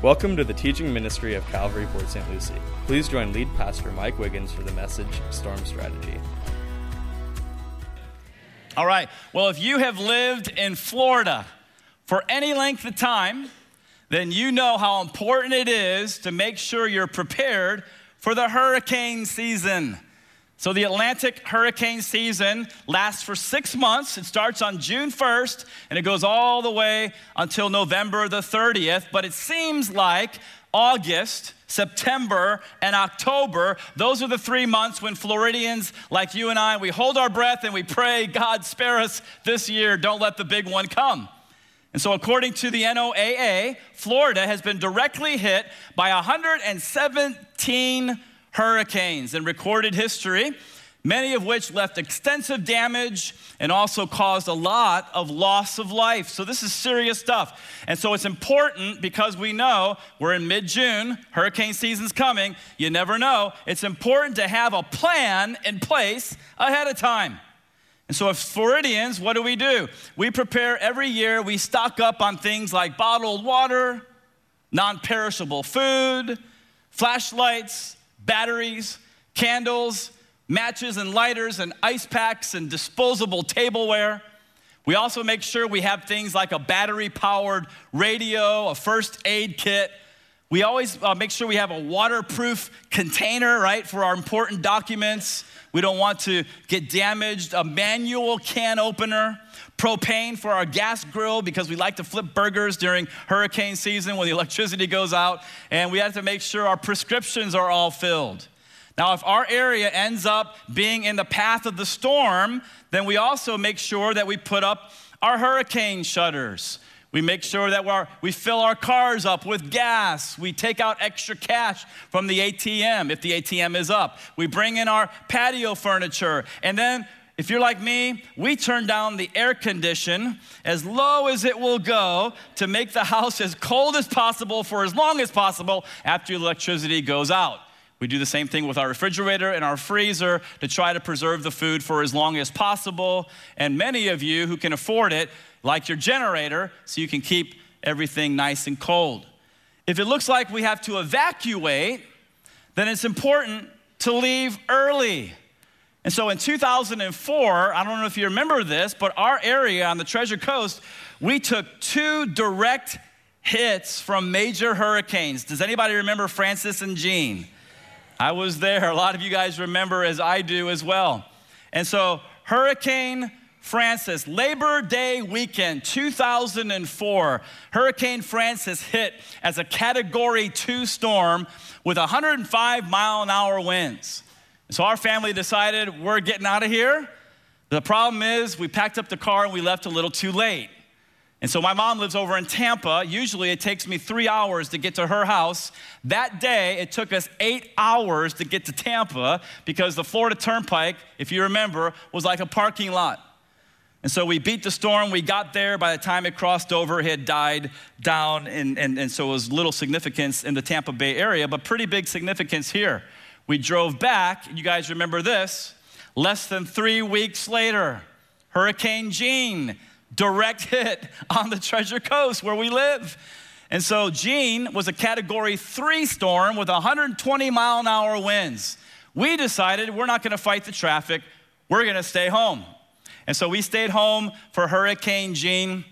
Welcome to the teaching ministry of Calvary Port St. Lucie. Please join lead pastor Mike Wiggins for the message Storm Strategy. All right. Well, if you have lived in Florida for any length of time, then you know how important it is to make sure you're prepared for the hurricane season. So, the Atlantic hurricane season lasts for six months. It starts on June 1st and it goes all the way until November the 30th. But it seems like August, September, and October, those are the three months when Floridians like you and I, we hold our breath and we pray, God, spare us this year. Don't let the big one come. And so, according to the NOAA, Florida has been directly hit by 117 hurricanes in recorded history, many of which left extensive damage and also caused a lot of loss of life. So, this is serious stuff. And so, it's important because we know we're in mid June, hurricane season's coming. You never know. It's important to have a plan in place ahead of time. And so, as Floridians, what do we do? We prepare every year, we stock up on things like bottled water, non perishable food, flashlights, batteries, candles, matches and lighters, and ice packs and disposable tableware. We also make sure we have things like a battery powered radio, a first aid kit. We always uh, make sure we have a waterproof container, right, for our important documents. We don't want to get damaged. A manual can opener, propane for our gas grill because we like to flip burgers during hurricane season when the electricity goes out. And we have to make sure our prescriptions are all filled. Now, if our area ends up being in the path of the storm, then we also make sure that we put up our hurricane shutters. We make sure that we fill our cars up with gas. We take out extra cash from the ATM if the ATM is up. We bring in our patio furniture. And then, if you're like me, we turn down the air condition as low as it will go to make the house as cold as possible for as long as possible after electricity goes out. We do the same thing with our refrigerator and our freezer to try to preserve the food for as long as possible. And many of you who can afford it, like your generator, so you can keep everything nice and cold. If it looks like we have to evacuate, then it's important to leave early. And so in 2004, I don't know if you remember this, but our area on the Treasure Coast, we took two direct hits from major hurricanes. Does anybody remember Frances and Jeanne? I was there. A lot of you guys remember, as I do as well. And so, Hurricane Frances, Labor Day weekend 2004, Hurricane Frances hit as a category two storm with 105 mile an hour winds. So, our family decided we're getting out of here. The problem is, we packed up the car and we left a little too late. And so my mom lives over in Tampa. Usually it takes me three hours to get to her house. That day, it took us eight hours to get to Tampa because the Florida Turnpike, if you remember, was like a parking lot. And so we beat the storm. We got there. By the time it crossed over, it had died down. And, and, and so it was little significance in the Tampa Bay area, but pretty big significance here. We drove back. You guys remember this? Less than three weeks later, Hurricane Jeanne direct hit on the Treasure Coast where we live. And so Jeanne was a category three storm with 120 mile an hour winds. We decided we're not gonna fight the traffic, we're gonna stay home. And so we stayed home for Hurricane Jeanne.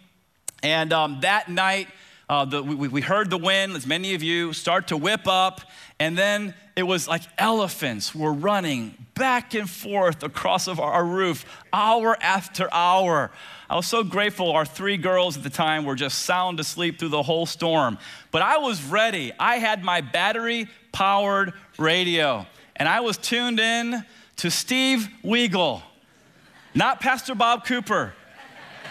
And um, that night, uh, the, we, we heard the wind, as many of you, start to whip up. And then it was like elephants were running back and forth across of our roof, hour after hour. I was so grateful our three girls at the time were just sound asleep through the whole storm. But I was ready. I had my battery powered radio, and I was tuned in to Steve Weagle, not Pastor Bob Cooper,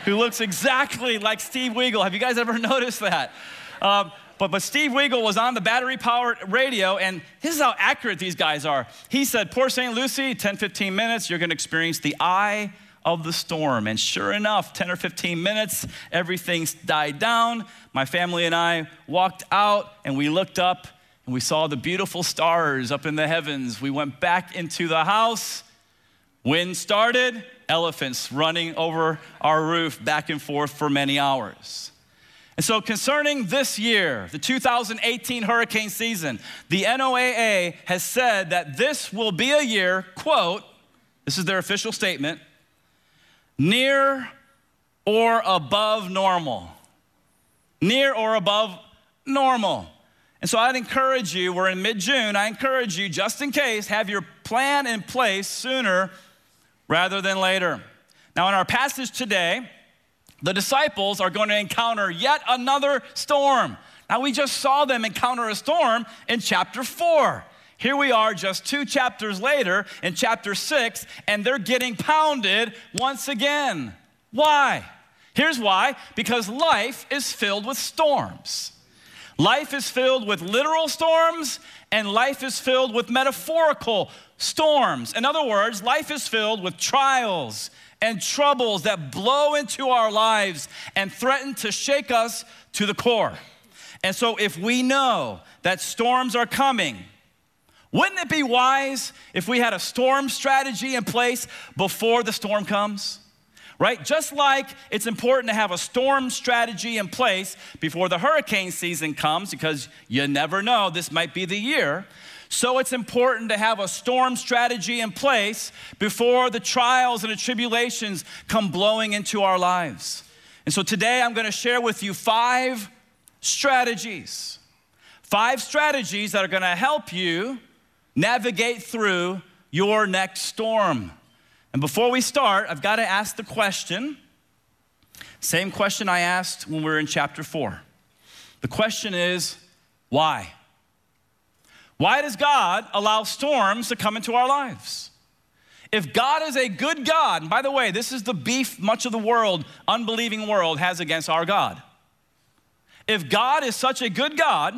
who looks exactly like Steve Weagle. Have you guys ever noticed that? Um, but, but Steve Weagle was on the battery powered radio, and this is how accurate these guys are. He said, Port St. Lucie, 10, 15 minutes, you're gonna experience the eye of the storm. And sure enough, 10 or 15 minutes, everything died down. My family and I walked out and we looked up and we saw the beautiful stars up in the heavens. We went back into the house. Wind started, elephants running over our roof back and forth for many hours. And so, concerning this year, the 2018 hurricane season, the NOAA has said that this will be a year, quote, this is their official statement, near or above normal. Near or above normal. And so I'd encourage you, we're in mid June, I encourage you, just in case, have your plan in place sooner rather than later. Now, in our passage today, the disciples are going to encounter yet another storm. Now, we just saw them encounter a storm in chapter 4. Here we are just two chapters later in chapter 6, and they're getting pounded once again. Why? Here's why because life is filled with storms. Life is filled with literal storms, and life is filled with metaphorical storms. In other words, life is filled with trials and troubles that blow into our lives and threaten to shake us to the core. And so, if we know that storms are coming, wouldn't it be wise if we had a storm strategy in place before the storm comes? Right? Just like it's important to have a storm strategy in place before the hurricane season comes, because you never know, this might be the year. So it's important to have a storm strategy in place before the trials and the tribulations come blowing into our lives. And so today I'm going to share with you five strategies. Five strategies that are going to help you navigate through your next storm. And before we start, I've got to ask the question same question I asked when we were in chapter 4. The question is, why? Why does God allow storms to come into our lives? If God is a good God, and by the way, this is the beef much of the world, unbelieving world, has against our God. If God is such a good God,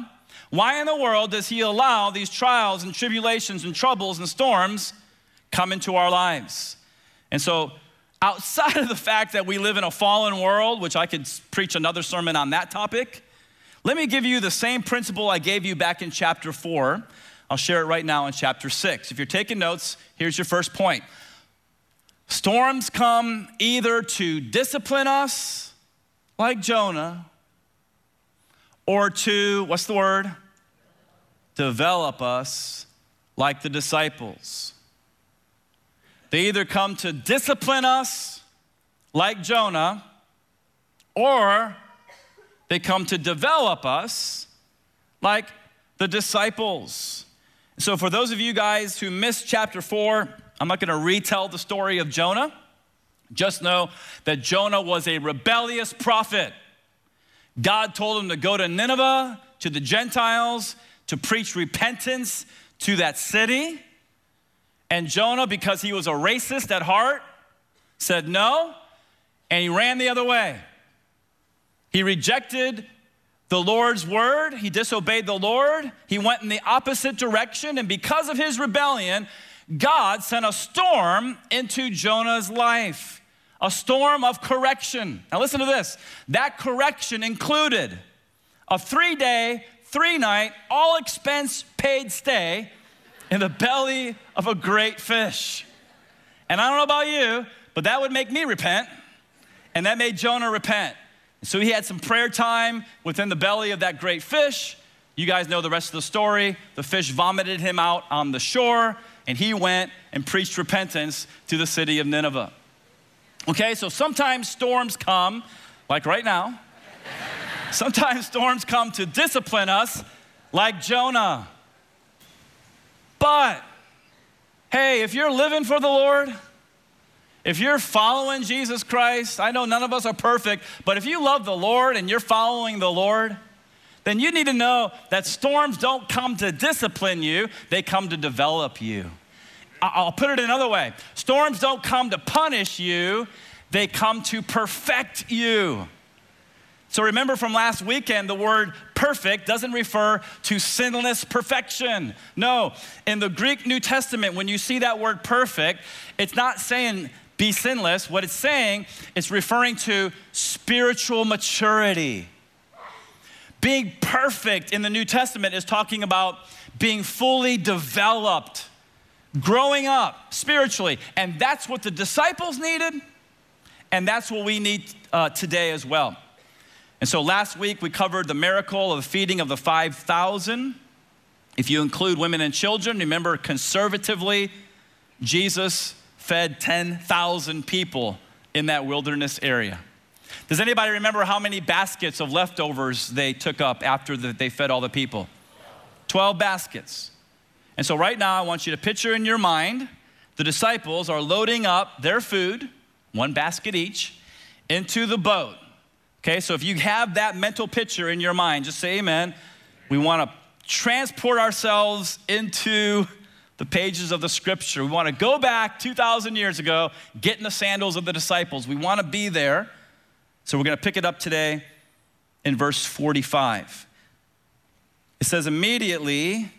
why in the world does He allow these trials and tribulations and troubles and storms come into our lives? And so, outside of the fact that we live in a fallen world, which I could preach another sermon on that topic, let me give you the same principle I gave you back in chapter four. I'll share it right now in chapter six. If you're taking notes, here's your first point Storms come either to discipline us, like Jonah, or to, what's the word? Develop us, like the disciples. They either come to discipline us, like Jonah, or they come to develop us like the disciples. So, for those of you guys who missed chapter four, I'm not going to retell the story of Jonah. Just know that Jonah was a rebellious prophet. God told him to go to Nineveh, to the Gentiles, to preach repentance to that city. And Jonah, because he was a racist at heart, said no, and he ran the other way. He rejected the Lord's word, he disobeyed the Lord, he went in the opposite direction, and because of his rebellion, God sent a storm into Jonah's life, a storm of correction. Now, listen to this that correction included a three day, three night, all expense paid stay in the belly of a great fish. And I don't know about you, but that would make me repent, and that made Jonah repent. So he had some prayer time within the belly of that great fish. You guys know the rest of the story. The fish vomited him out on the shore, and he went and preached repentance to the city of Nineveh. Okay, so sometimes storms come, like right now. sometimes storms come to discipline us, like Jonah. But, hey, if you're living for the Lord, if you're following Jesus Christ, I know none of us are perfect, but if you love the Lord and you're following the Lord, then you need to know that storms don't come to discipline you, they come to develop you. I'll put it another way storms don't come to punish you, they come to perfect you. So remember from last weekend, the word perfect doesn't refer to sinless perfection. No, in the Greek New Testament, when you see that word perfect, it's not saying be sinless, what it's saying, it's referring to spiritual maturity. Being perfect in the New Testament is talking about being fully developed, growing up spiritually. And that's what the disciples needed, and that's what we need uh, today as well. And so last week we covered the miracle of the feeding of the 5,000. If you include women and children, remember conservatively, Jesus fed 10,000 people in that wilderness area. Does anybody remember how many baskets of leftovers they took up after the, they fed all the people? 12 baskets. And so, right now, I want you to picture in your mind the disciples are loading up their food, one basket each, into the boat. Okay, so if you have that mental picture in your mind, just say amen. We want to transport ourselves into the pages of the scripture. We want to go back 2,000 years ago, get in the sandals of the disciples. We want to be there. So we're going to pick it up today in verse 45. It says, immediately,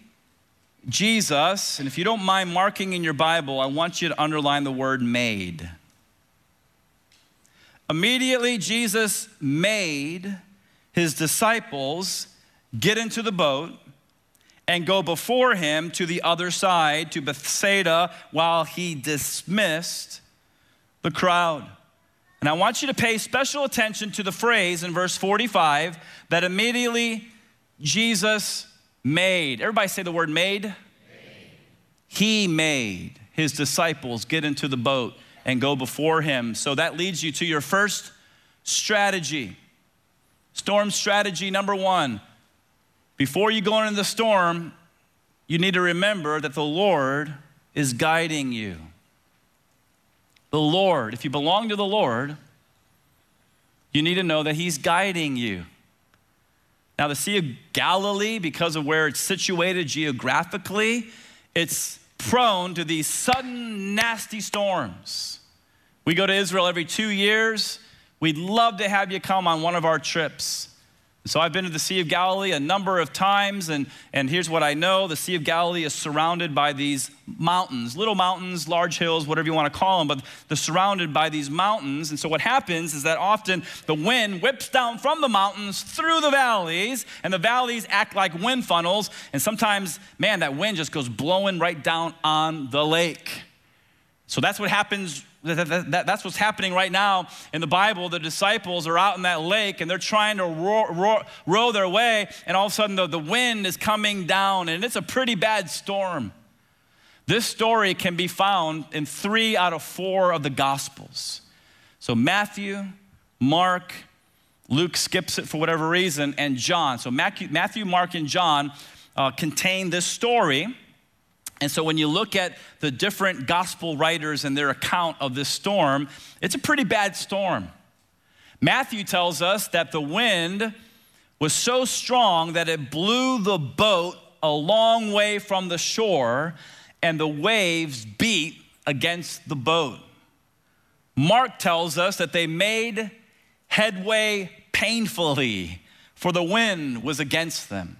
Jesus, and if you don't mind marking in your Bible, I want you to underline the word made. Immediately, Jesus made his disciples get into the boat and go before him to the other side, to Bethsaida, while he dismissed the crowd. And I want you to pay special attention to the phrase in verse 45 that immediately Jesus made. Everybody say the word made. made. He made his disciples get into the boat and go before him. So that leads you to your first strategy. Storm strategy number one. Before you go into the storm, you need to remember that the Lord is guiding you the Lord, if you belong to the Lord, you need to know that He's guiding you. Now, the Sea of Galilee, because of where it's situated geographically, it's prone to these sudden, nasty storms. We go to Israel every two years. We'd love to have you come on one of our trips. So I've been to the Sea of Galilee a number of times, and, and here's what I know the Sea of Galilee is surrounded by these mountains, little mountains, large hills, whatever you want to call them, but they're surrounded by these mountains. And so what happens is that often the wind whips down from the mountains through the valleys, and the valleys act like wind funnels. And sometimes, man, that wind just goes blowing right down on the lake. So that's what happens that, that, that, that's what's happening right now in the Bible. The disciples are out in that lake and they're trying to row, row, row their way, and all of a sudden the, the wind is coming down, and it's a pretty bad storm. This story can be found in three out of four of the Gospels. So Matthew, Mark, Luke skips it for whatever reason, and John. So Matthew, Mark, and John uh, contain this story. And so when you look at the different gospel writers and their account of this storm, it's a pretty bad storm. Matthew tells us that the wind was so strong that it blew the boat a long way from the shore and the waves beat against the boat. Mark tells us that they made headway painfully, for the wind was against them.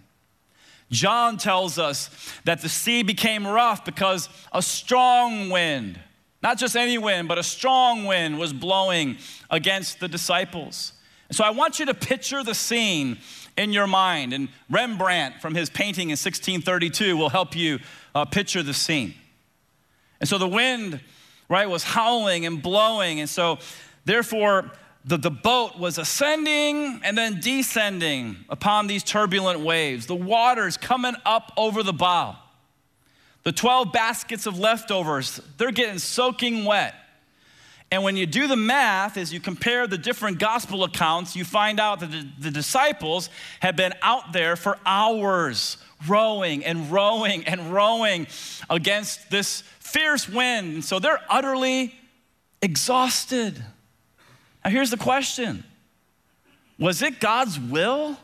John tells us that the sea became rough because a strong wind, not just any wind, but a strong wind was blowing against the disciples. And so I want you to picture the scene in your mind. And Rembrandt, from his painting in 1632, will help you uh, picture the scene. And so the wind, right, was howling and blowing. And so, therefore, the, the boat was ascending and then descending upon these turbulent waves. The water's coming up over the bow. The 12 baskets of leftovers, they're getting soaking wet. And when you do the math, as you compare the different gospel accounts, you find out that the, the disciples have been out there for hours, rowing and rowing and rowing against this fierce wind. So they're utterly exhausted. Now, here's the question Was it God's will?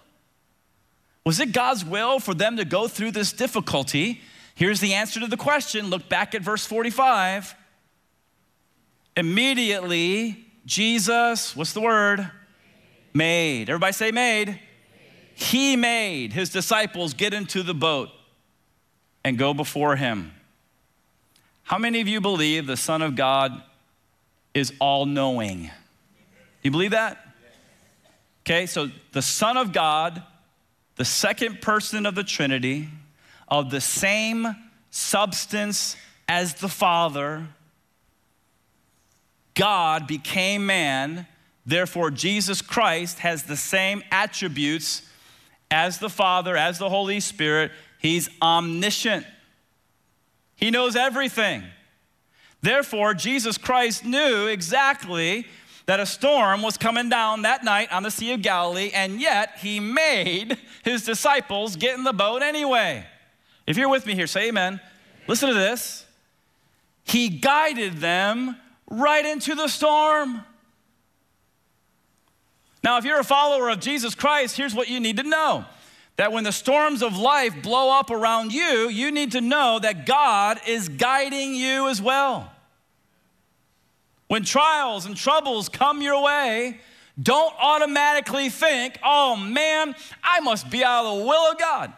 Was it God's will for them to go through this difficulty? Here's the answer to the question. Look back at verse 45. Immediately, Jesus, what's the word? Made. Everybody say made. made. He made his disciples get into the boat and go before him. How many of you believe the Son of God is all knowing? You believe that? Okay, so the Son of God, the second person of the Trinity, of the same substance as the Father, God became man, Therefore, Jesus Christ has the same attributes as the Father, as the Holy Spirit. He's omniscient, He knows everything. Therefore, Jesus Christ knew exactly that a storm was coming down that night on the Sea of Galilee, and yet He made His disciples get in the boat anyway. If you're with me here, say amen. Listen to this. He guided them right into the storm. Now, if you're a follower of Jesus Christ, here's what you need to know that when the storms of life blow up around you, you need to know that God is guiding you as well. When trials and troubles come your way, don't automatically think, oh man, I must be out of the will of God.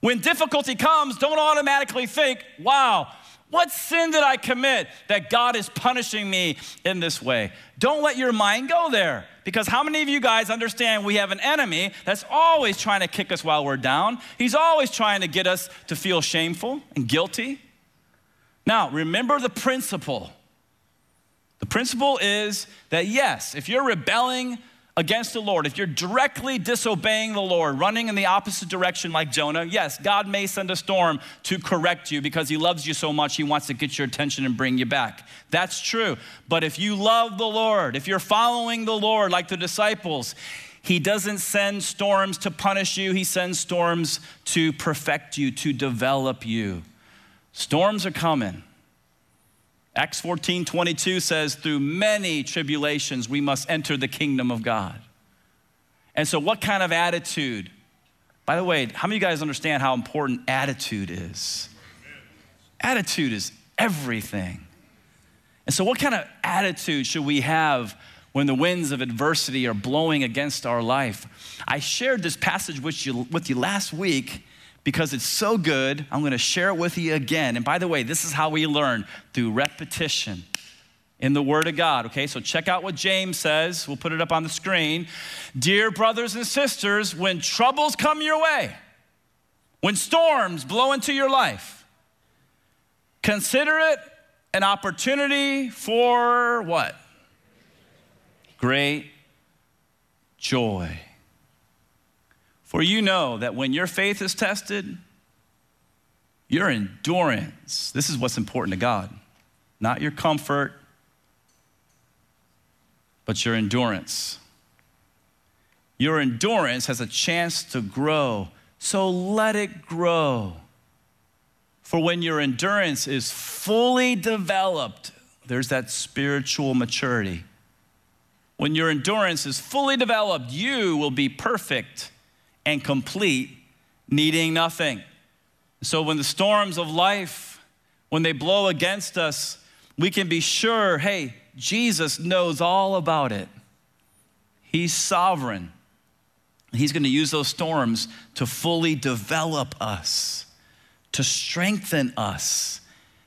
When difficulty comes, don't automatically think, wow, what sin did I commit that God is punishing me in this way? Don't let your mind go there. Because how many of you guys understand we have an enemy that's always trying to kick us while we're down? He's always trying to get us to feel shameful and guilty. Now, remember the principle. The principle is that yes, if you're rebelling against the Lord, if you're directly disobeying the Lord, running in the opposite direction like Jonah, yes, God may send a storm to correct you because he loves you so much, he wants to get your attention and bring you back. That's true. But if you love the Lord, if you're following the Lord like the disciples, he doesn't send storms to punish you, he sends storms to perfect you, to develop you. Storms are coming. Acts 14 22 says, Through many tribulations we must enter the kingdom of God. And so, what kind of attitude? By the way, how many of you guys understand how important attitude is? Attitude is everything. And so, what kind of attitude should we have when the winds of adversity are blowing against our life? I shared this passage with you, with you last week because it's so good, I'm gonna share it with you again. And by the way, this is how we learn through repetition in the Word of God, okay? So check out what James says. We'll put it up on the screen. Dear brothers and sisters, when troubles come your way, when storms blow into your life, consider it an opportunity for what? Great joy. For you know that when your faith is tested, your endurance, this is what's important to God, not your comfort, but your endurance. Your endurance has a chance to grow, so let it grow. For when your endurance is fully developed, there's that spiritual maturity. When your endurance is fully developed, you will be perfect and complete, needing nothing. So when the storms of life, when they blow against us, we can be sure hey, Jesus knows all about it. He's sovereign. He's going to use those storms to fully develop us, to strengthen us.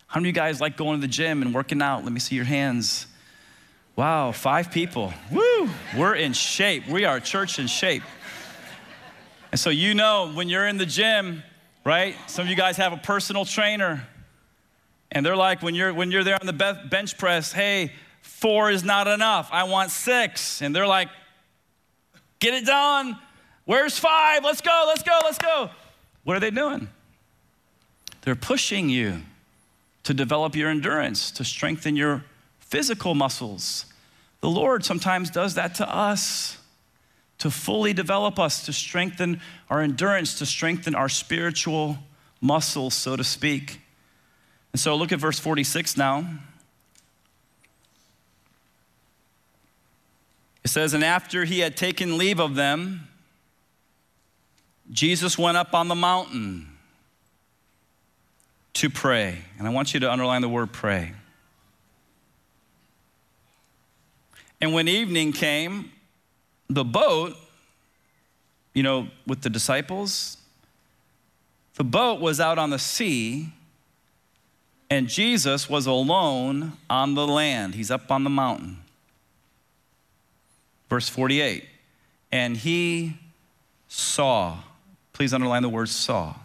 How many of you guys like going to the gym and working out? Let me see your hands. Wow, five people. Woo! We're in shape. We are church in shape. And so, you know, when you're in the gym, right? Some of you guys have a personal trainer. And they're like, when you're, when you're there on the bench press, hey, four is not enough. I want six. And they're like, get it done. Where's five? Let's go, let's go, let's go. What are they doing? They're pushing you to develop your endurance, to strengthen your physical muscles. The Lord sometimes does that to us to fully develop us, to strengthen our endurance, to strengthen our spiritual muscles, so to speak. And so look at verse 46 now. It says, And after he had taken leave of them, Jesus went up on the mountain to pray. And I want you to underline the word pray. And when evening came, the boat, you know, with the disciples, the boat was out on the sea, and Jesus was alone on the land. He's up on the mountain. Verse 48 And he saw, please underline the word saw.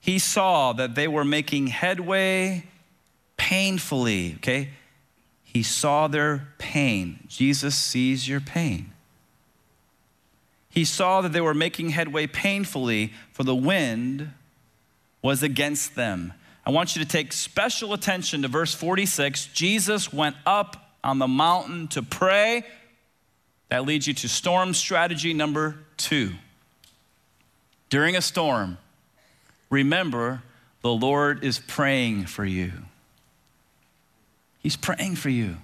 He saw that they were making headway painfully, okay? He saw their pain. Jesus sees your pain. He saw that they were making headway painfully, for the wind was against them. I want you to take special attention to verse 46. Jesus went up on the mountain to pray. That leads you to storm strategy number two. During a storm, remember the Lord is praying for you. He's praying for you.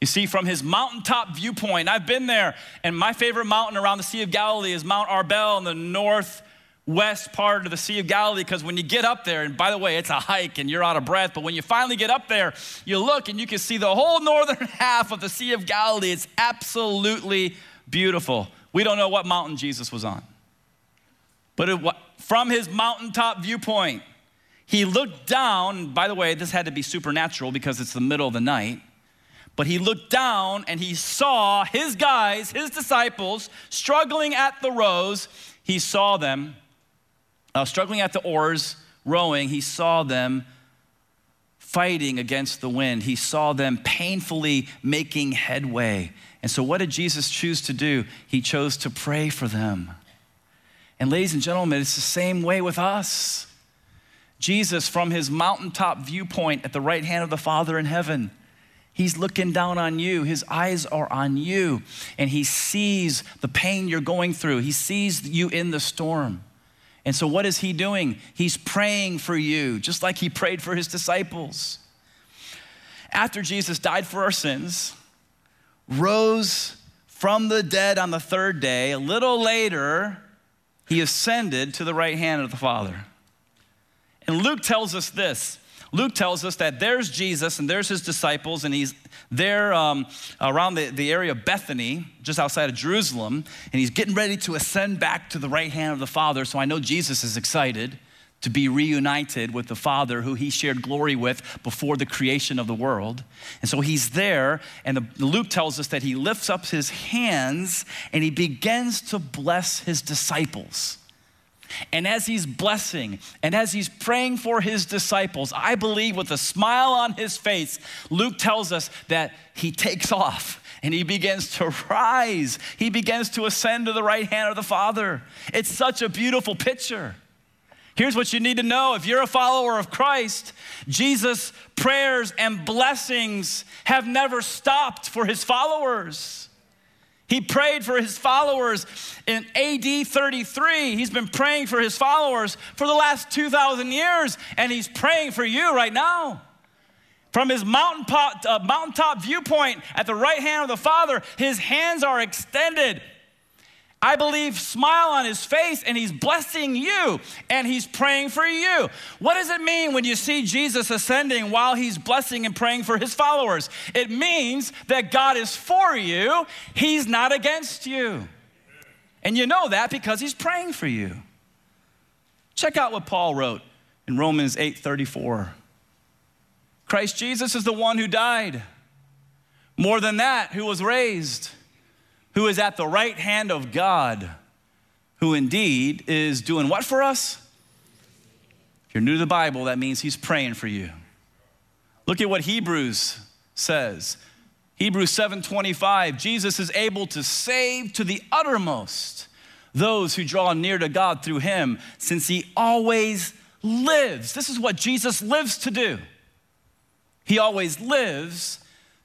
You see, from his mountaintop viewpoint, I've been there, and my favorite mountain around the Sea of Galilee is Mount Arbel in the northwest part of the Sea of Galilee. Because when you get up there, and by the way, it's a hike and you're out of breath, but when you finally get up there, you look and you can see the whole northern half of the Sea of Galilee. It's absolutely beautiful. We don't know what mountain Jesus was on, but it, from his mountaintop viewpoint, he looked down. By the way, this had to be supernatural because it's the middle of the night. But he looked down and he saw his guys, his disciples, struggling at the rows. He saw them uh, struggling at the oars, rowing. He saw them fighting against the wind. He saw them painfully making headway. And so, what did Jesus choose to do? He chose to pray for them. And, ladies and gentlemen, it's the same way with us. Jesus, from his mountaintop viewpoint at the right hand of the Father in heaven, He's looking down on you. His eyes are on you, and He sees the pain you're going through. He sees you in the storm. And so, what is He doing? He's praying for you, just like He prayed for His disciples. After Jesus died for our sins, rose from the dead on the third day, a little later, He ascended to the right hand of the Father. And Luke tells us this Luke tells us that there's Jesus and there's his disciples, and he's there um, around the, the area of Bethany, just outside of Jerusalem, and he's getting ready to ascend back to the right hand of the Father. So I know Jesus is excited to be reunited with the Father who he shared glory with before the creation of the world. And so he's there, and the, Luke tells us that he lifts up his hands and he begins to bless his disciples. And as he's blessing and as he's praying for his disciples, I believe with a smile on his face, Luke tells us that he takes off and he begins to rise. He begins to ascend to the right hand of the Father. It's such a beautiful picture. Here's what you need to know if you're a follower of Christ, Jesus' prayers and blessings have never stopped for his followers. He prayed for his followers in AD 33. He's been praying for his followers for the last 2,000 years, and he's praying for you right now. From his mountaintop, uh, mountaintop viewpoint at the right hand of the Father, his hands are extended I believe, smile on his face and he's blessing you and he's praying for you. What does it mean when you see Jesus ascending while he's blessing and praying for his followers? It means that God is for you, he's not against you. And you know that because he's praying for you. Check out what Paul wrote in Romans 8:34. Christ Jesus is the one who died. More than that, who was raised who is at the right hand of God, who indeed is doing what for us? If you're new to the Bible, that means he's praying for you. Look at what Hebrews says. Hebrews 7:25, Jesus is able to save to the uttermost those who draw near to God through him, since he always lives. This is what Jesus lives to do. He always lives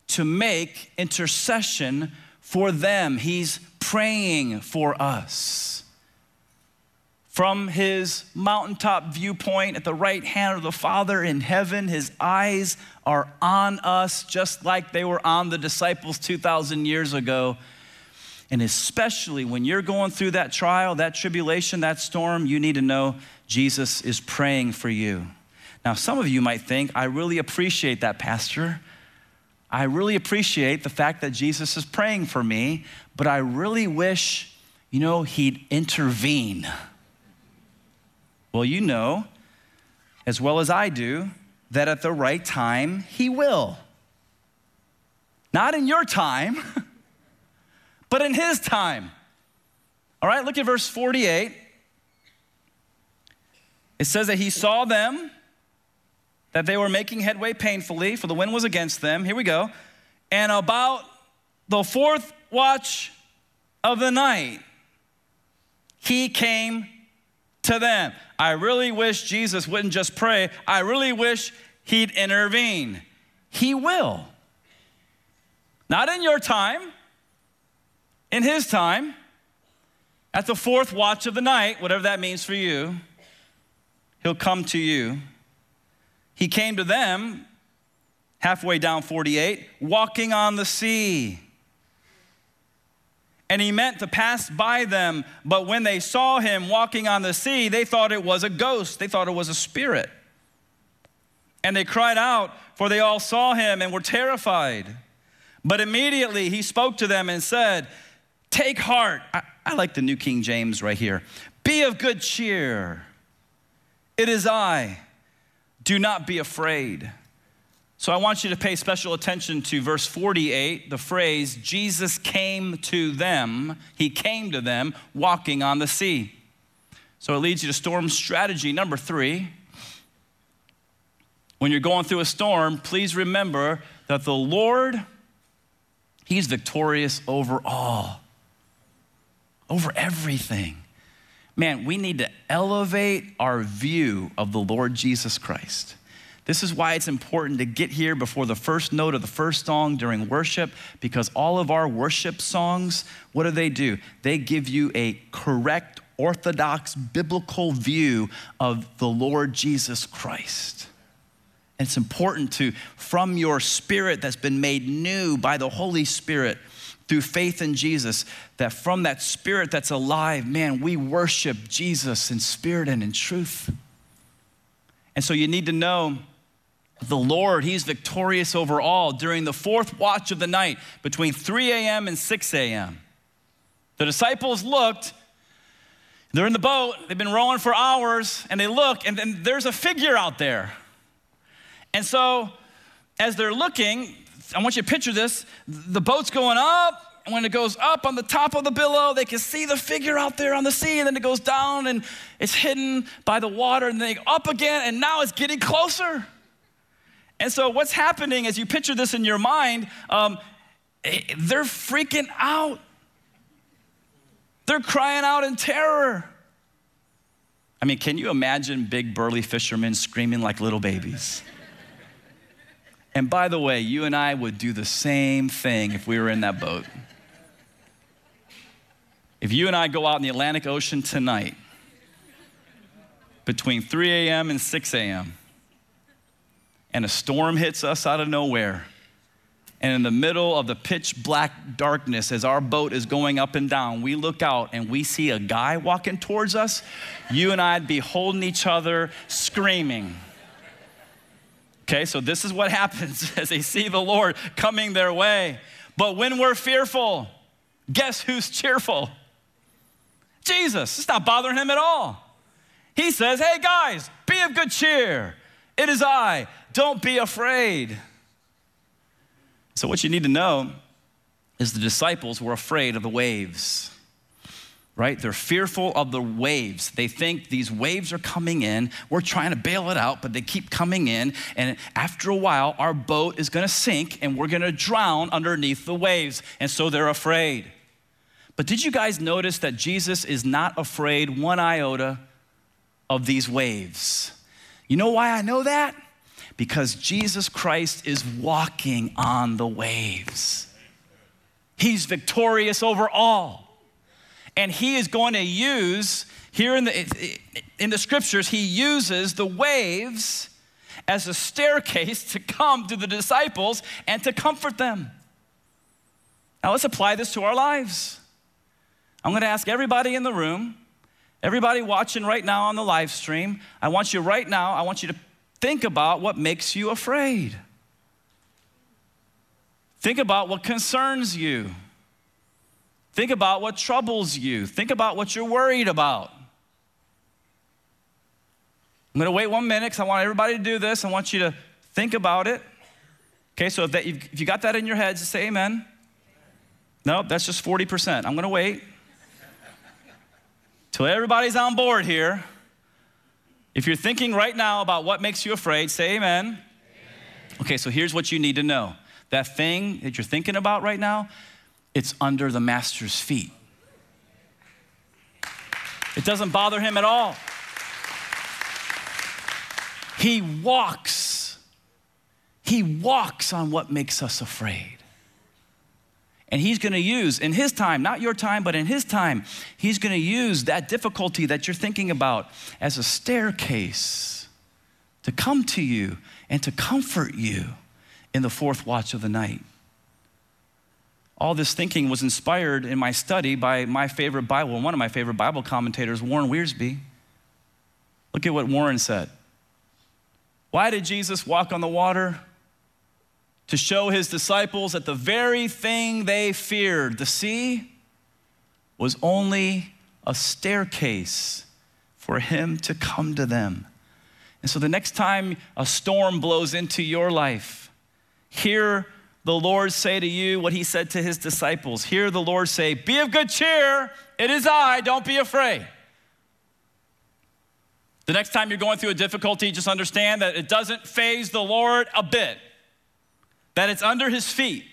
to make intercession for them. He's praying for us. From his mountaintop viewpoint at the right hand of the Father in heaven, his eyes are on us just like they were on the disciples 2,000 years ago. And especially when you're going through that trial, that tribulation, that storm, you need to know Jesus is praying for you. Now, some of you might think, I really appreciate that, Pastor. I really appreciate the fact that Jesus is praying for me, but I really wish, you know, he'd intervene. Well, you know, as well as I do, that at the right time, he will. Not in your time, but in his time. All right, look at verse 48. It says that he saw them that they were making headway painfully, for the wind was against them. Here we go. And about the fourth watch of the night, he came to them. I really wish Jesus wouldn't just pray, I really wish he'd intervene. He will. Not in your time, in his time, at the fourth watch of the night, whatever that means for you, he'll come to you. He came to them halfway down 48, walking on the sea. And he meant to pass by them, but when they saw him walking on the sea, they thought it was a ghost. They thought it was a spirit. And they cried out, for they all saw him and were terrified. But immediately he spoke to them and said, Take heart. I, I like the New King James right here. Be of good cheer. It is I. Do not be afraid. So I want you to pay special attention to verse 48, the phrase, Jesus came to them. He came to them walking on the sea. So it leads you to storm strategy number three. When you're going through a storm, please remember that the Lord, He's victorious over all over everything. Man, we need to elevate our view of the Lord Jesus Christ. This is why it's important to get here before the first note of the first song during worship, because all of our worship songs, what do they do? They give you a correct, orthodox, biblical view of the Lord Jesus Christ. it's important to, from your spirit that's been made new by the Holy Spirit, through faith in Jesus, that from that spirit that's alive, man, we worship Jesus in spirit and in truth. And so you need to know the Lord, He's victorious over all during the fourth watch of the night between 3 a.m. and 6 a.m. The disciples looked, they're in the boat, they've been rowing for hours, and they look, and then there's a figure out there. And so, as they're looking, I want you to picture this. The boat's going up, and when it goes up on the top of the billow, they can see the figure out there on the sea, and then it goes down and it's hidden by the water, and then up again, and now it's getting closer. And so, what's happening as you picture this in your mind, um, eh, they're freaking out. They're crying out in terror. I mean, can you imagine big burly fishermen screaming like little babies? And by the way, you and I would do the same thing if we were in that boat. If you and I go out in the Atlantic Ocean tonight, between 3 a.m. and 6 a.m., and a storm hits us out of nowhere, and in the middle of the pitch black darkness, as our boat is going up and down, we look out and we see a guy walking towards us, you and I'd be holding each other, screaming. Okay, so this is what happens as they see the Lord coming their way. But when we're fearful, guess who's cheerful? Jesus. It's not bothering him at all. He says, Hey guys, be of good cheer. It is I. Don't be afraid. So, what you need to know is the disciples were afraid of the waves right? They're fearful of the waves. They think these waves are coming in. We're trying to bail it out, but they keep coming in. And after a while, our boat is gonna sink and we're gonna drown underneath the waves. And so they're afraid. But did you guys notice that Jesus is not afraid one iota of these waves? You know why I know that? Because Jesus Christ is walking on the waves. He's victorious over all and he is going to use here in the in the scriptures he uses the waves as a staircase to come to the disciples and to comfort them. Now let's apply this to our lives. I'm going to ask everybody in the room everybody watching right now on the live stream i want you right now i want you to think about what makes you afraid. Think about what concerns you Think about what troubles you. Think about what you're worried about. I'm going to wait one minute because I want everybody to do this. I want you to think about it. Okay, so if, that, if you got that in your head, just say amen. No, that's just 40%. I'm going to wait till everybody's on board here. If you're thinking right now about what makes you afraid, say amen. amen. Okay, so here's what you need to know that thing that you're thinking about right now, it's under the master's feet. It doesn't bother him at all. He walks. He walks on what makes us afraid. And he's gonna use, in his time, not your time, but in his time, he's gonna use that difficulty that you're thinking about as a staircase to come to you and to comfort you in the fourth watch of the night. All this thinking was inspired in my study by my favorite Bible, one of my favorite Bible commentators, Warren Wiersbe. Look at what Warren said. Why did Jesus walk on the water? To show his disciples that the very thing they feared, the sea, was only a staircase for him to come to them. And so the next time a storm blows into your life, hear the Lord say to you what he said to his disciples. Hear the Lord say, Be of good cheer, it is I, don't be afraid. The next time you're going through a difficulty, just understand that it doesn't faze the Lord a bit, that it's under his feet.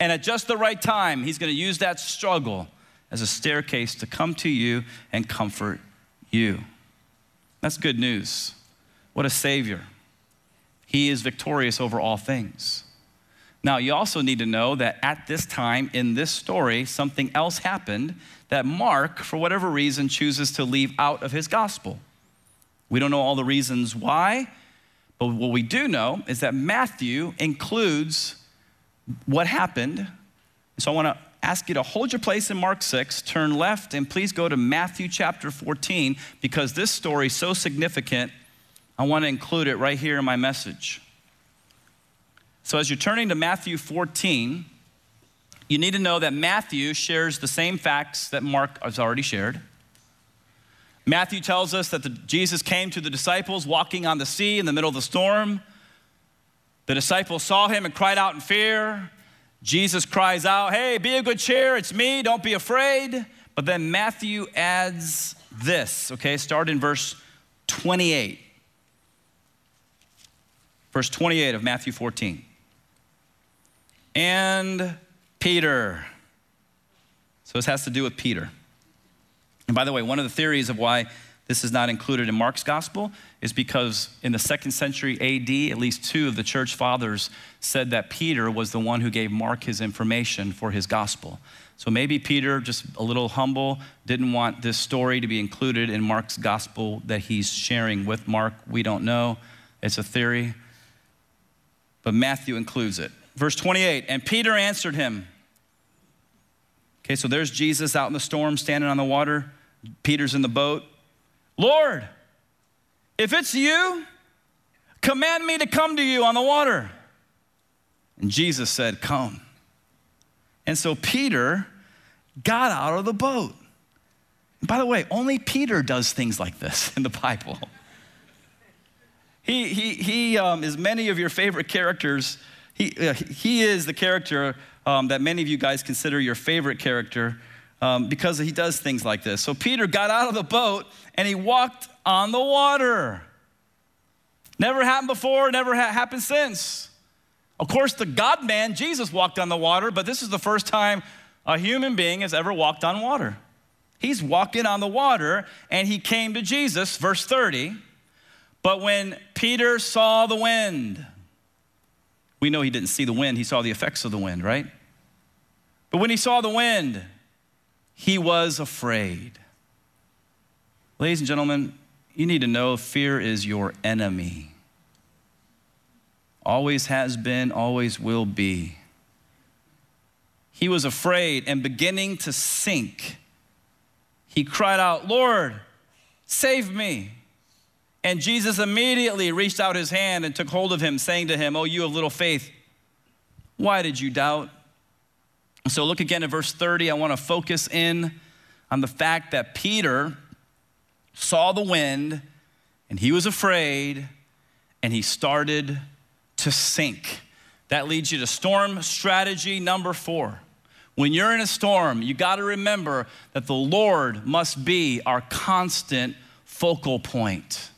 And at just the right time, he's going to use that struggle as a staircase to come to you and comfort you. That's good news. What a Savior. He is victorious over all things. Now, you also need to know that at this time in this story, something else happened that Mark, for whatever reason, chooses to leave out of his gospel. We don't know all the reasons why, but what we do know is that Matthew includes what happened. So I want to ask you to hold your place in Mark 6, turn left, and please go to Matthew chapter 14 because this story is so significant. I want to include it right here in my message. So, as you're turning to Matthew 14, you need to know that Matthew shares the same facts that Mark has already shared. Matthew tells us that the, Jesus came to the disciples walking on the sea in the middle of the storm. The disciples saw him and cried out in fear. Jesus cries out, Hey, be of good cheer, it's me, don't be afraid. But then Matthew adds this, okay? Start in verse 28. Verse 28 of Matthew 14 and Peter. So this has to do with Peter. And by the way, one of the theories of why this is not included in Mark's gospel is because in the second century AD, at least two of the church fathers said that Peter was the one who gave Mark his information for his gospel. So maybe Peter, just a little humble, didn't want this story to be included in Mark's gospel that he's sharing with Mark. We don't know. It's a theory. But Matthew includes it. Verse 28 And Peter answered him. Okay, so there's Jesus out in the storm, standing on the water. Peter's in the boat. Lord, if it's you, command me to come to you on the water. And Jesus said, Come. And so Peter got out of the boat. And by the way, only Peter does things like this in the Bible. He, he, he um, is many of your favorite characters he, uh, he is the character um, that many of you guys consider your favorite character um, because he does things like this. So Peter got out of the boat and he walked on the water. Never happened before, never ha- happened since. Of course, the God man, Jesus, walked on the water, but this is the first time a human being has ever walked on water. He's walking on the water and he came to Jesus, verse 30. But when Peter saw the wind, we know he didn't see the wind, he saw the effects of the wind, right? But when he saw the wind, he was afraid. Ladies and gentlemen, you need to know fear is your enemy. Always has been, always will be. He was afraid and beginning to sink. He cried out, Lord, save me. And Jesus immediately reached out his hand and took hold of him, saying to him, Oh, you of little faith, why did you doubt? So look again at verse 30. I want to focus in on the fact that Peter saw the wind and he was afraid and he started to sink. That leads you to storm strategy number four. When you're in a storm, you got to remember that the Lord must be our constant focal point.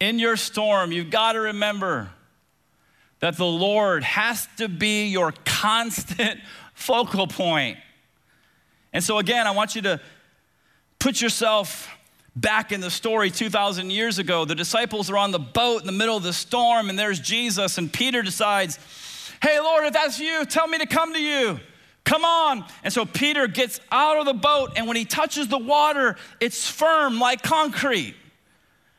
In your storm, you've got to remember that the Lord has to be your constant focal point. And so, again, I want you to put yourself back in the story 2,000 years ago. The disciples are on the boat in the middle of the storm, and there's Jesus, and Peter decides, Hey, Lord, if that's you, tell me to come to you. Come on. And so Peter gets out of the boat, and when he touches the water, it's firm like concrete.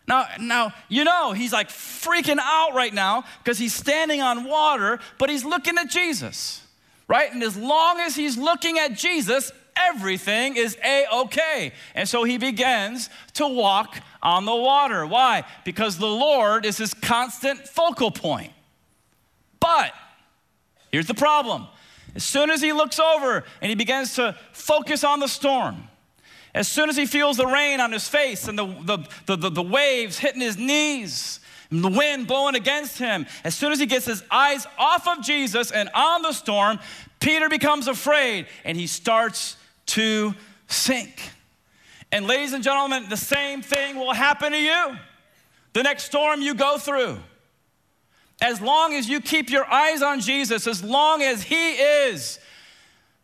Now, now, you know, he's like freaking out right now because he's standing on water, but he's looking at Jesus, right? And as long as he's looking at Jesus, everything is a okay. And so he begins to walk on the water. Why? Because the Lord is his constant focal point. But here's the problem as soon as he looks over and he begins to focus on the storm, as soon as he feels the rain on his face and the, the, the, the, waves hitting his knees, and the wind blowing against him, as soon as he gets his eyes off of Jesus and on the storm, Peter becomes afraid and he starts to sink. And, ladies and gentlemen, the same thing will happen to you the next storm you go through. As long as you keep your eyes on Jesus, as long as He is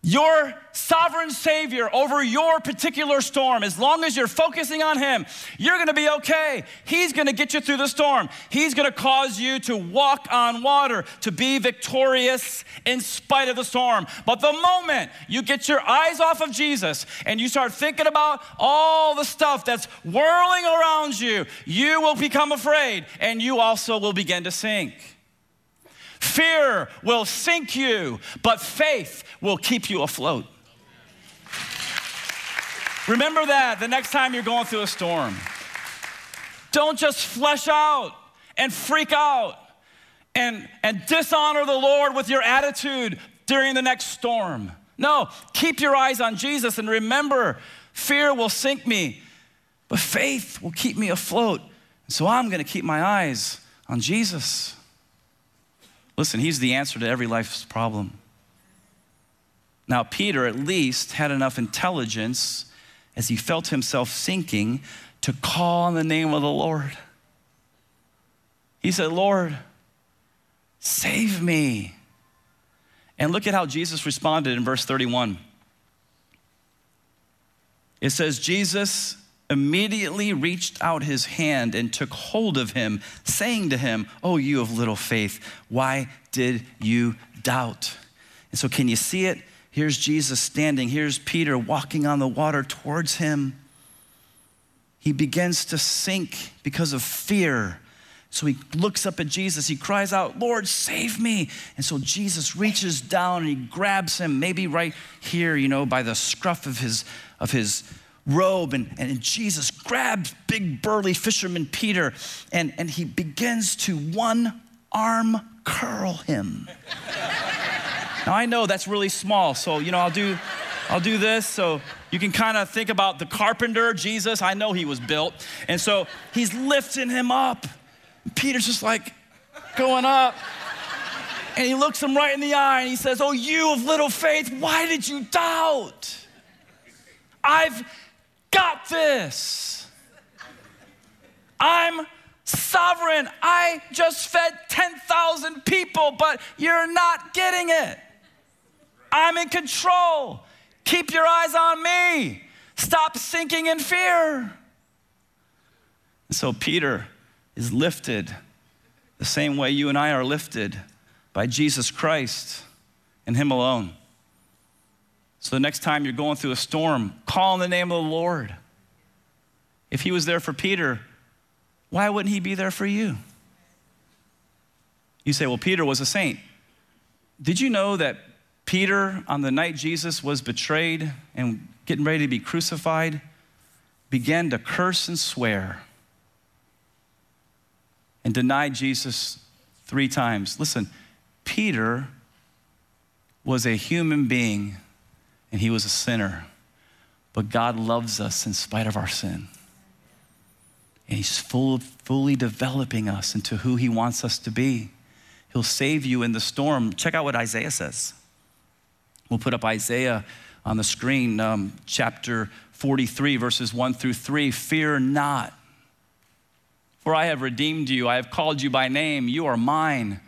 your sovereign Savior over your particular storm, as long as you're focusing on Him, you're gonna be okay. He's gonna get you through the storm. He's gonna cause you to walk on water, to be victorious in spite of the storm. But the moment you get your eyes off of Jesus and you start thinking about all the stuff that's whirling around you, you will become afraid and you also will begin to sink. Fear will sink you, but faith will keep you afloat. Remember that the next time you're going through a storm. Don't just flesh out and freak out and, and dishonor the Lord with your attitude during the next storm. No, keep your eyes on Jesus and remember fear will sink me, but faith will keep me afloat. So I'm going to keep my eyes on Jesus. Listen, he's the answer to every life's problem. Now, Peter at least had enough intelligence as he felt himself sinking to call on the name of the Lord. He said, Lord, save me. And look at how Jesus responded in verse 31. It says, Jesus immediately reached out his hand and took hold of him, saying to him, Oh, you of little faith, why did you doubt? And so, can you see it? Here's Jesus standing, here's Peter walking on the water towards him. He begins to sink because of fear. So he looks up at Jesus. He cries out, Lord, save me. And so Jesus reaches down and he grabs him, maybe right here, you know, by the scruff of his, of his robe. And, and Jesus grabs big burly fisherman Peter and, and he begins to one arm curl him. now I know that's really small, so you know, I'll do I'll do this so you can kind of think about the carpenter, Jesus. I know he was built. And so he's lifting him up. Peter's just like going up. And he looks him right in the eye and he says, Oh, you of little faith, why did you doubt? I've got this. I'm sovereign. I just fed 10,000 people, but you're not getting it. I'm in control. Keep your eyes on me. Stop sinking in fear. And so Peter is lifted the same way you and I are lifted by Jesus Christ and Him alone. So the next time you're going through a storm, call on the name of the Lord. If He was there for Peter, why wouldn't He be there for you? You say, well, Peter was a saint. Did you know that Peter, on the night Jesus was betrayed and getting ready to be crucified, began to curse and swear and denied Jesus three times? Listen, Peter was a human being and he was a sinner, but God loves us in spite of our sin. And he's full, fully developing us into who he wants us to be. He'll save you in the storm. Check out what Isaiah says. We'll put up Isaiah on the screen, um, chapter 43, verses 1 through 3. Fear not, For I have redeemed you, I have called you by name, you are mine.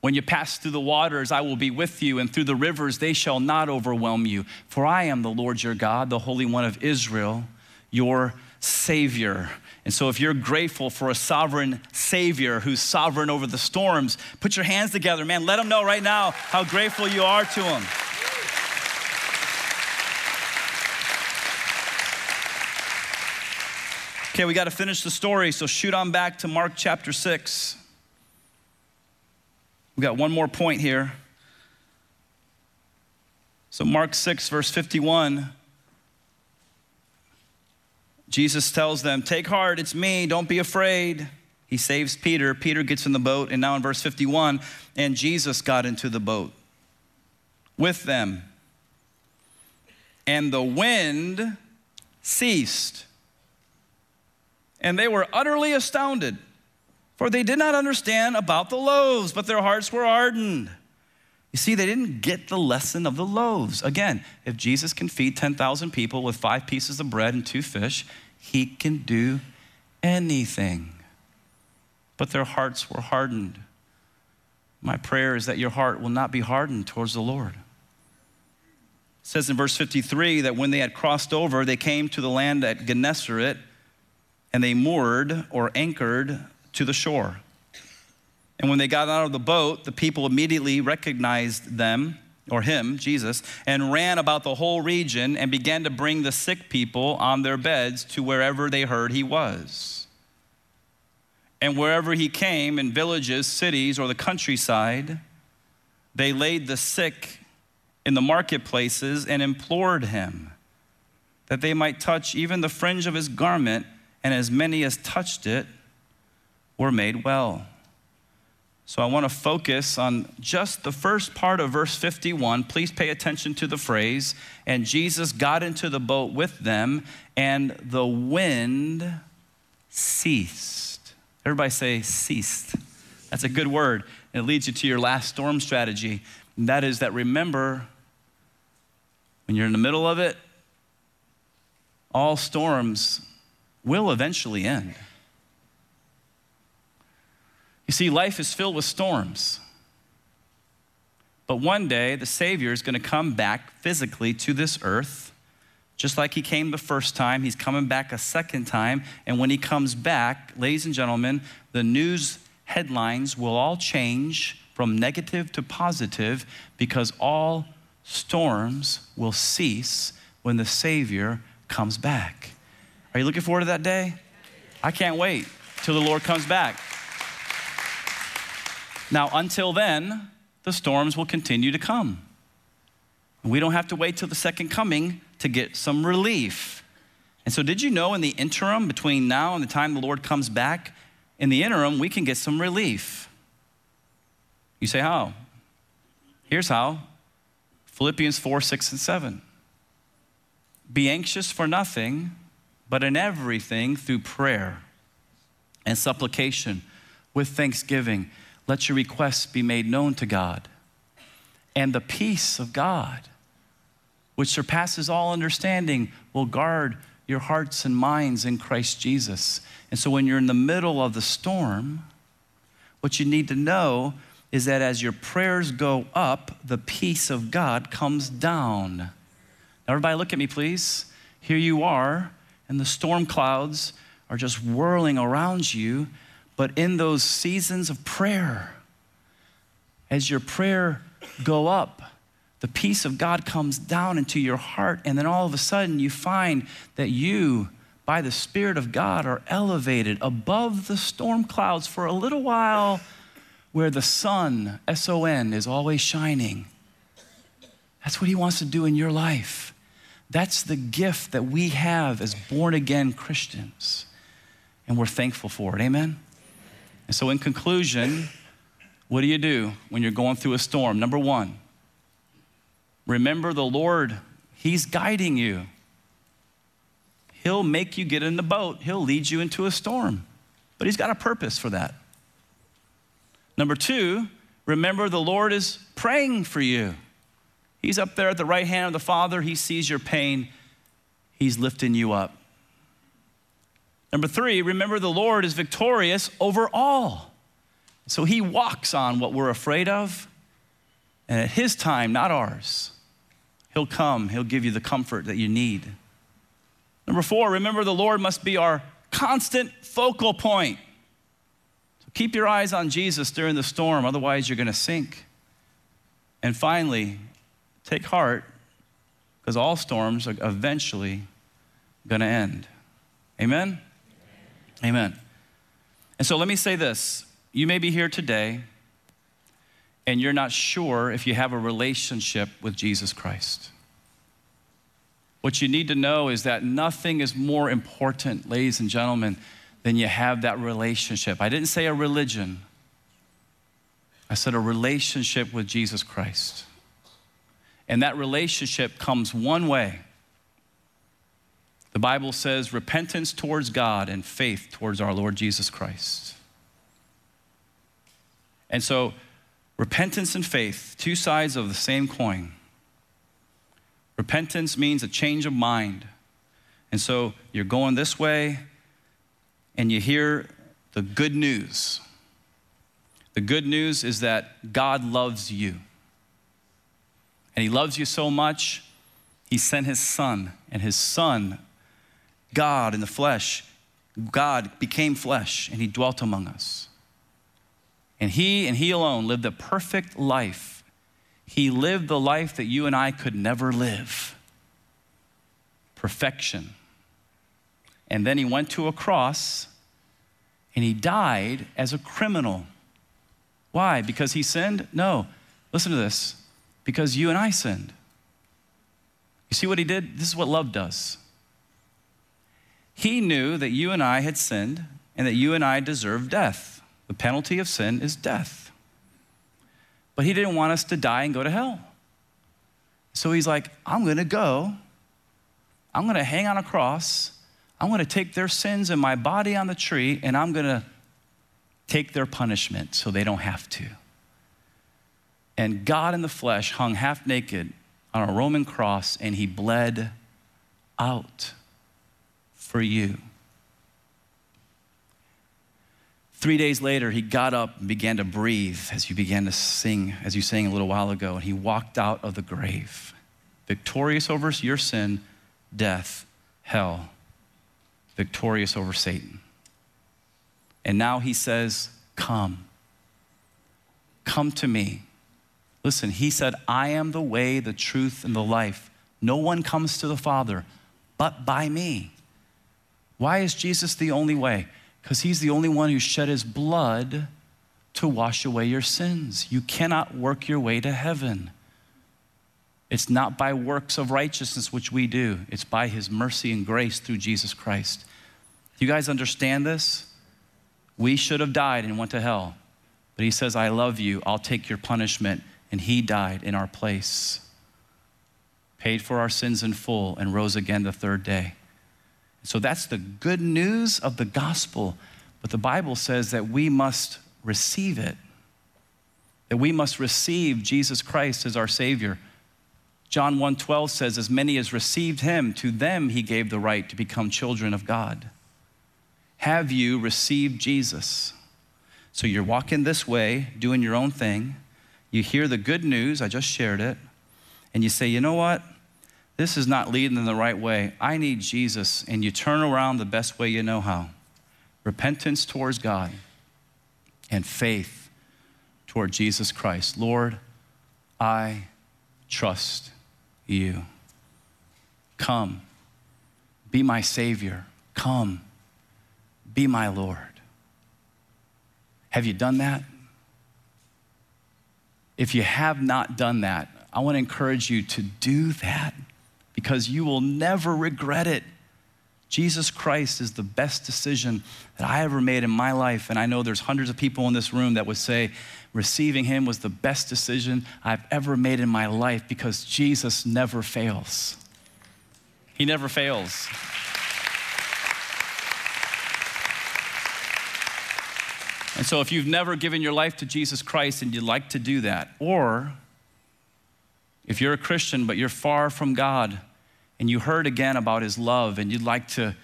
When you pass through the waters, I will be with you, and through the rivers, they shall not overwhelm you. For I am the Lord your God, the Holy One of Israel, your Savior. And so, if you're grateful for a sovereign Savior who's sovereign over the storms, put your hands together, man. Let them know right now how grateful you are to Him. Okay, we got to finish the story, so shoot on back to Mark chapter 6. We got one more point here. So, Mark 6, verse 51, Jesus tells them, Take heart, it's me, don't be afraid. He saves Peter. Peter gets in the boat, and now in verse 51, and Jesus got into the boat with them. And the wind ceased and they were utterly astounded, for they did not understand about the loaves, but their hearts were hardened. You see, they didn't get the lesson of the loaves. Again, if Jesus can feed 10,000 people with five pieces of bread and two fish, he can do anything. But their hearts were hardened. My prayer is that your heart will not be hardened towards the Lord. It says in verse 53 that when they had crossed over, they came to the land at Gennesaret and they moored or anchored to the shore. And when they got out of the boat, the people immediately recognized them, or him, Jesus, and ran about the whole region and began to bring the sick people on their beds to wherever they heard he was. And wherever he came, in villages, cities, or the countryside, they laid the sick in the marketplaces and implored him that they might touch even the fringe of his garment and as many as touched it were made well. So I want to focus on just the first part of verse 51. Please pay attention to the phrase, and Jesus got into the boat with them, and the wind ceased. Everybody say ceased. That's a good word. It leads you to your last storm strategy. And that is that remember, when you're in the middle of it, all storms will eventually end. You see, life is filled with storms. But one day, the Savior is going to come back physically to this earth, just like He came the first time. He's coming back a second time. And when He comes back, ladies and gentlemen, the news headlines will all change from negative to positive because all storms will cease when the Savior comes back. Are you looking forward to that day? I can't wait till the Lord comes back. Now, until then, the storms will continue to come. We don't have to wait till the second coming to get some relief. And so, did you know in the interim between now and the time the Lord comes back, in the interim, we can get some relief? You say, how? Here's how Philippians 4, 6, and 7. Be anxious for nothing but in everything through prayer and supplication with thanksgiving, let your requests be made known to God. And the peace of God, which surpasses all understanding, will guard your hearts and minds in Christ Jesus. And so when you're in the middle of the storm, what you need to know is that as your prayers go up, the peace of God comes down. Now, everybody, look at me, please. Here you are and the storm clouds are just whirling around you. But in those seasons of prayer, as your prayer go up, the peace of God comes down into your heart, and then all of a sudden you find that you, by the Spirit of God, are elevated above the storm clouds for a little while where the sun, S O N, is always shining. That's what He wants to do in your life. That's the gift that we have as born again Christians. And we're thankful for it. Amen? And so, in conclusion, what do you do when you're going through a storm? Number one, remember the Lord, He's guiding you. He'll make you get in the boat, He'll lead you into a storm, but He's got a purpose for that. Number two, remember the Lord is praying for you. He's up there at the right hand of the Father. He sees your pain. He's lifting you up. Number three, remember the Lord is victorious over all. So he walks on what we're afraid of, and at his time, not ours, he'll come, he'll give you the comfort that you need. Number four, remember the Lord must be our constant focal point. So keep your eyes on Jesus during the storm, otherwise, you're going to sink. And finally, take heart because all storms are eventually going to end. Amen? Amen. And so let me say this you may be here today and you're not sure if you have a relationship with Jesus Christ. What you need to know is that nothing is more important, ladies and gentlemen, than you have that relationship. I didn't say a religion, I said a relationship with Jesus Christ. And that relationship comes one way. The Bible says repentance towards God and faith towards our Lord Jesus Christ. And so, repentance and faith, two sides of the same coin. Repentance means a change of mind. And so, you're going this way, and you hear the good news. The good news is that God loves you. And He loves you so much, He sent His Son, and His Son, God in the flesh, God became flesh, and He dwelt among us. And he and he alone lived a perfect life. He lived the life that you and I could never live perfection. And then he went to a cross and he died as a criminal. Why? Because he sinned? No. Listen to this. Because you and I sinned. You see what he did? This is what love does. He knew that you and I had sinned and that you and I deserved death. The penalty of sin is death. But he didn't want us to die and go to hell. So he's like, I'm going to go. I'm going to hang on a cross. I'm going to take their sins and my body on the tree, and I'm going to take their punishment so they don't have to. And God in the flesh hung half naked on a Roman cross, and he bled out for you. Three days later, he got up and began to breathe as you began to sing, as you sang a little while ago, and he walked out of the grave, victorious over your sin, death, hell, victorious over Satan. And now he says, Come. Come to me. Listen, he said, I am the way, the truth, and the life. No one comes to the Father but by me. Why is Jesus the only way? because he's the only one who shed his blood to wash away your sins. You cannot work your way to heaven. It's not by works of righteousness which we do, it's by his mercy and grace through Jesus Christ. You guys understand this? We should have died and went to hell. But he says, I love you, I'll take your punishment. And he died in our place, paid for our sins in full, and rose again the third day. So that's the good news of the gospel. But the Bible says that we must receive it, that we must receive Jesus Christ as our Savior. John 1:12 says, As many as received him, to them he gave the right to become children of God. Have you received Jesus? So you're walking this way, doing your own thing. You hear the good news, I just shared it, and you say, you know what? This is not leading in the right way. I need Jesus. And you turn around the best way you know how repentance towards God and faith toward Jesus Christ. Lord, I trust you. Come, be my Savior. Come, be my Lord. Have you done that? If you have not done that, I want to encourage you to do that because you will never regret it. Jesus Christ is the best decision that I ever made in my life. And I know there's hundreds of people in this room that would say receiving Him was the best decision I've ever made in my life because Jesus never fails. He never fails. And so, if you've never given your life to Jesus Christ and you'd like to do that, or if you're a Christian but you're far from God and you heard again about his love and you'd like to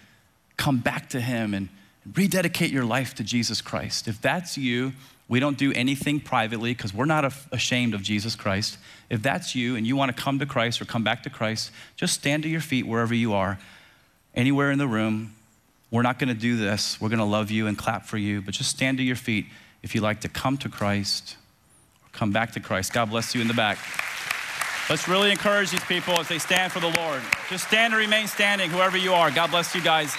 come back to Him and rededicate your life to Jesus Christ. If that's you, we don't do anything privately because we're not ashamed of Jesus Christ. If that's you and you want to come to Christ or come back to Christ, just stand to your feet wherever you are, anywhere in the room. We're not going to do this. We're going to love you and clap for you, but just stand to your feet if you'd like to come to Christ or come back to Christ. God bless you in the back. Let's really encourage these people as they stand for the Lord. Just stand and remain standing, whoever you are. God bless you guys.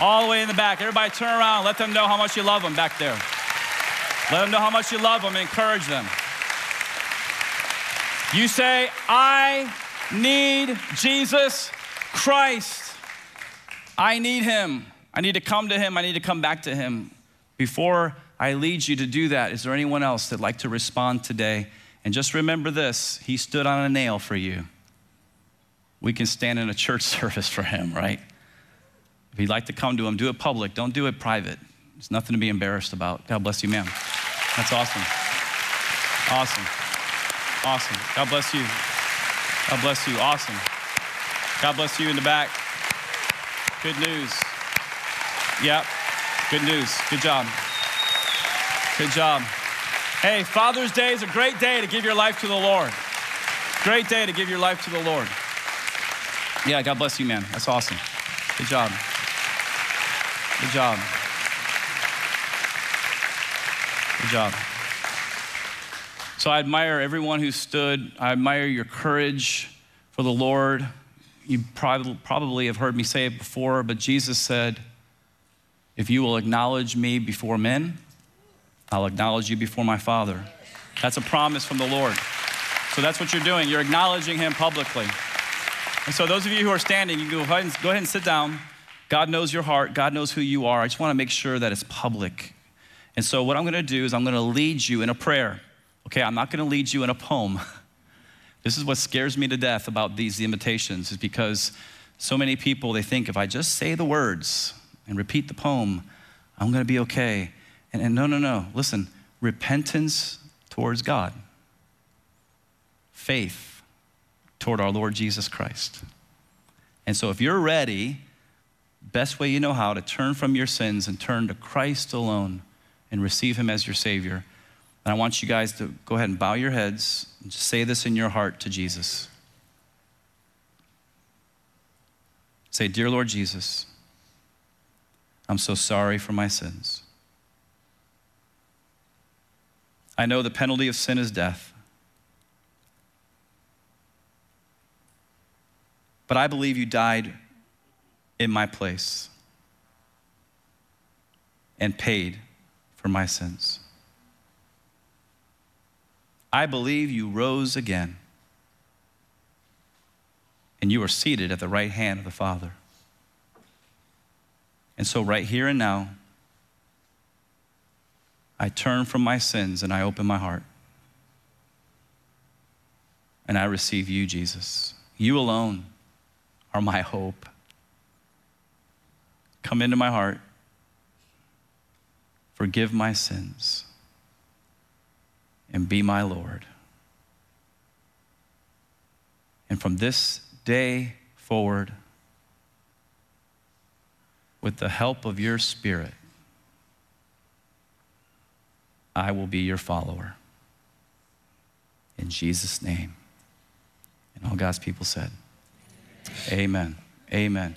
All the way in the back. Everybody turn around. Let them know how much you love them back there. Let them know how much you love them and encourage them. You say, I need Jesus Christ. I need him. I need to come to him. I need to come back to him. Before I lead you to do that, is there anyone else that'd like to respond today? And just remember this He stood on a nail for you. We can stand in a church service for him, right? If you'd like to come to him, do it public, don't do it private. There's nothing to be embarrassed about. God bless you, ma'am. That's awesome. Awesome. Awesome. God bless you. God bless you. Awesome. God bless you in the back. Good news. Yep. Good news. Good job. Good job. Hey, Father's Day is a great day to give your life to the Lord. Great day to give your life to the Lord. Yeah, God bless you, man. That's awesome. Good job. Good job. Good job. So I admire everyone who stood. I admire your courage for the Lord. You probably have heard me say it before, but Jesus said, If you will acknowledge me before men, I'll acknowledge you before my Father. That's a promise from the Lord. So that's what you're doing. You're acknowledging Him publicly. And so, those of you who are standing, you go ahead and, go ahead and sit down. God knows your heart, God knows who you are. I just want to make sure that it's public. And so, what I'm going to do is I'm going to lead you in a prayer. Okay, I'm not going to lead you in a poem. This is what scares me to death about these invitations, is because so many people they think if I just say the words and repeat the poem, I'm going to be okay. And, and no, no, no. Listen, repentance towards God, faith toward our Lord Jesus Christ. And so, if you're ready, best way you know how to turn from your sins and turn to Christ alone and receive Him as your Savior. And I want you guys to go ahead and bow your heads and just say this in your heart to Jesus. Say, Dear Lord Jesus, I'm so sorry for my sins. I know the penalty of sin is death. But I believe you died in my place and paid for my sins. I believe you rose again and you are seated at the right hand of the Father. And so, right here and now, I turn from my sins and I open my heart. And I receive you, Jesus. You alone are my hope. Come into my heart forgive my sins, and be my Lord. And from this day forward, with the help of your Spirit, I will be your follower. In Jesus' name. And all God's people said, Amen. Amen.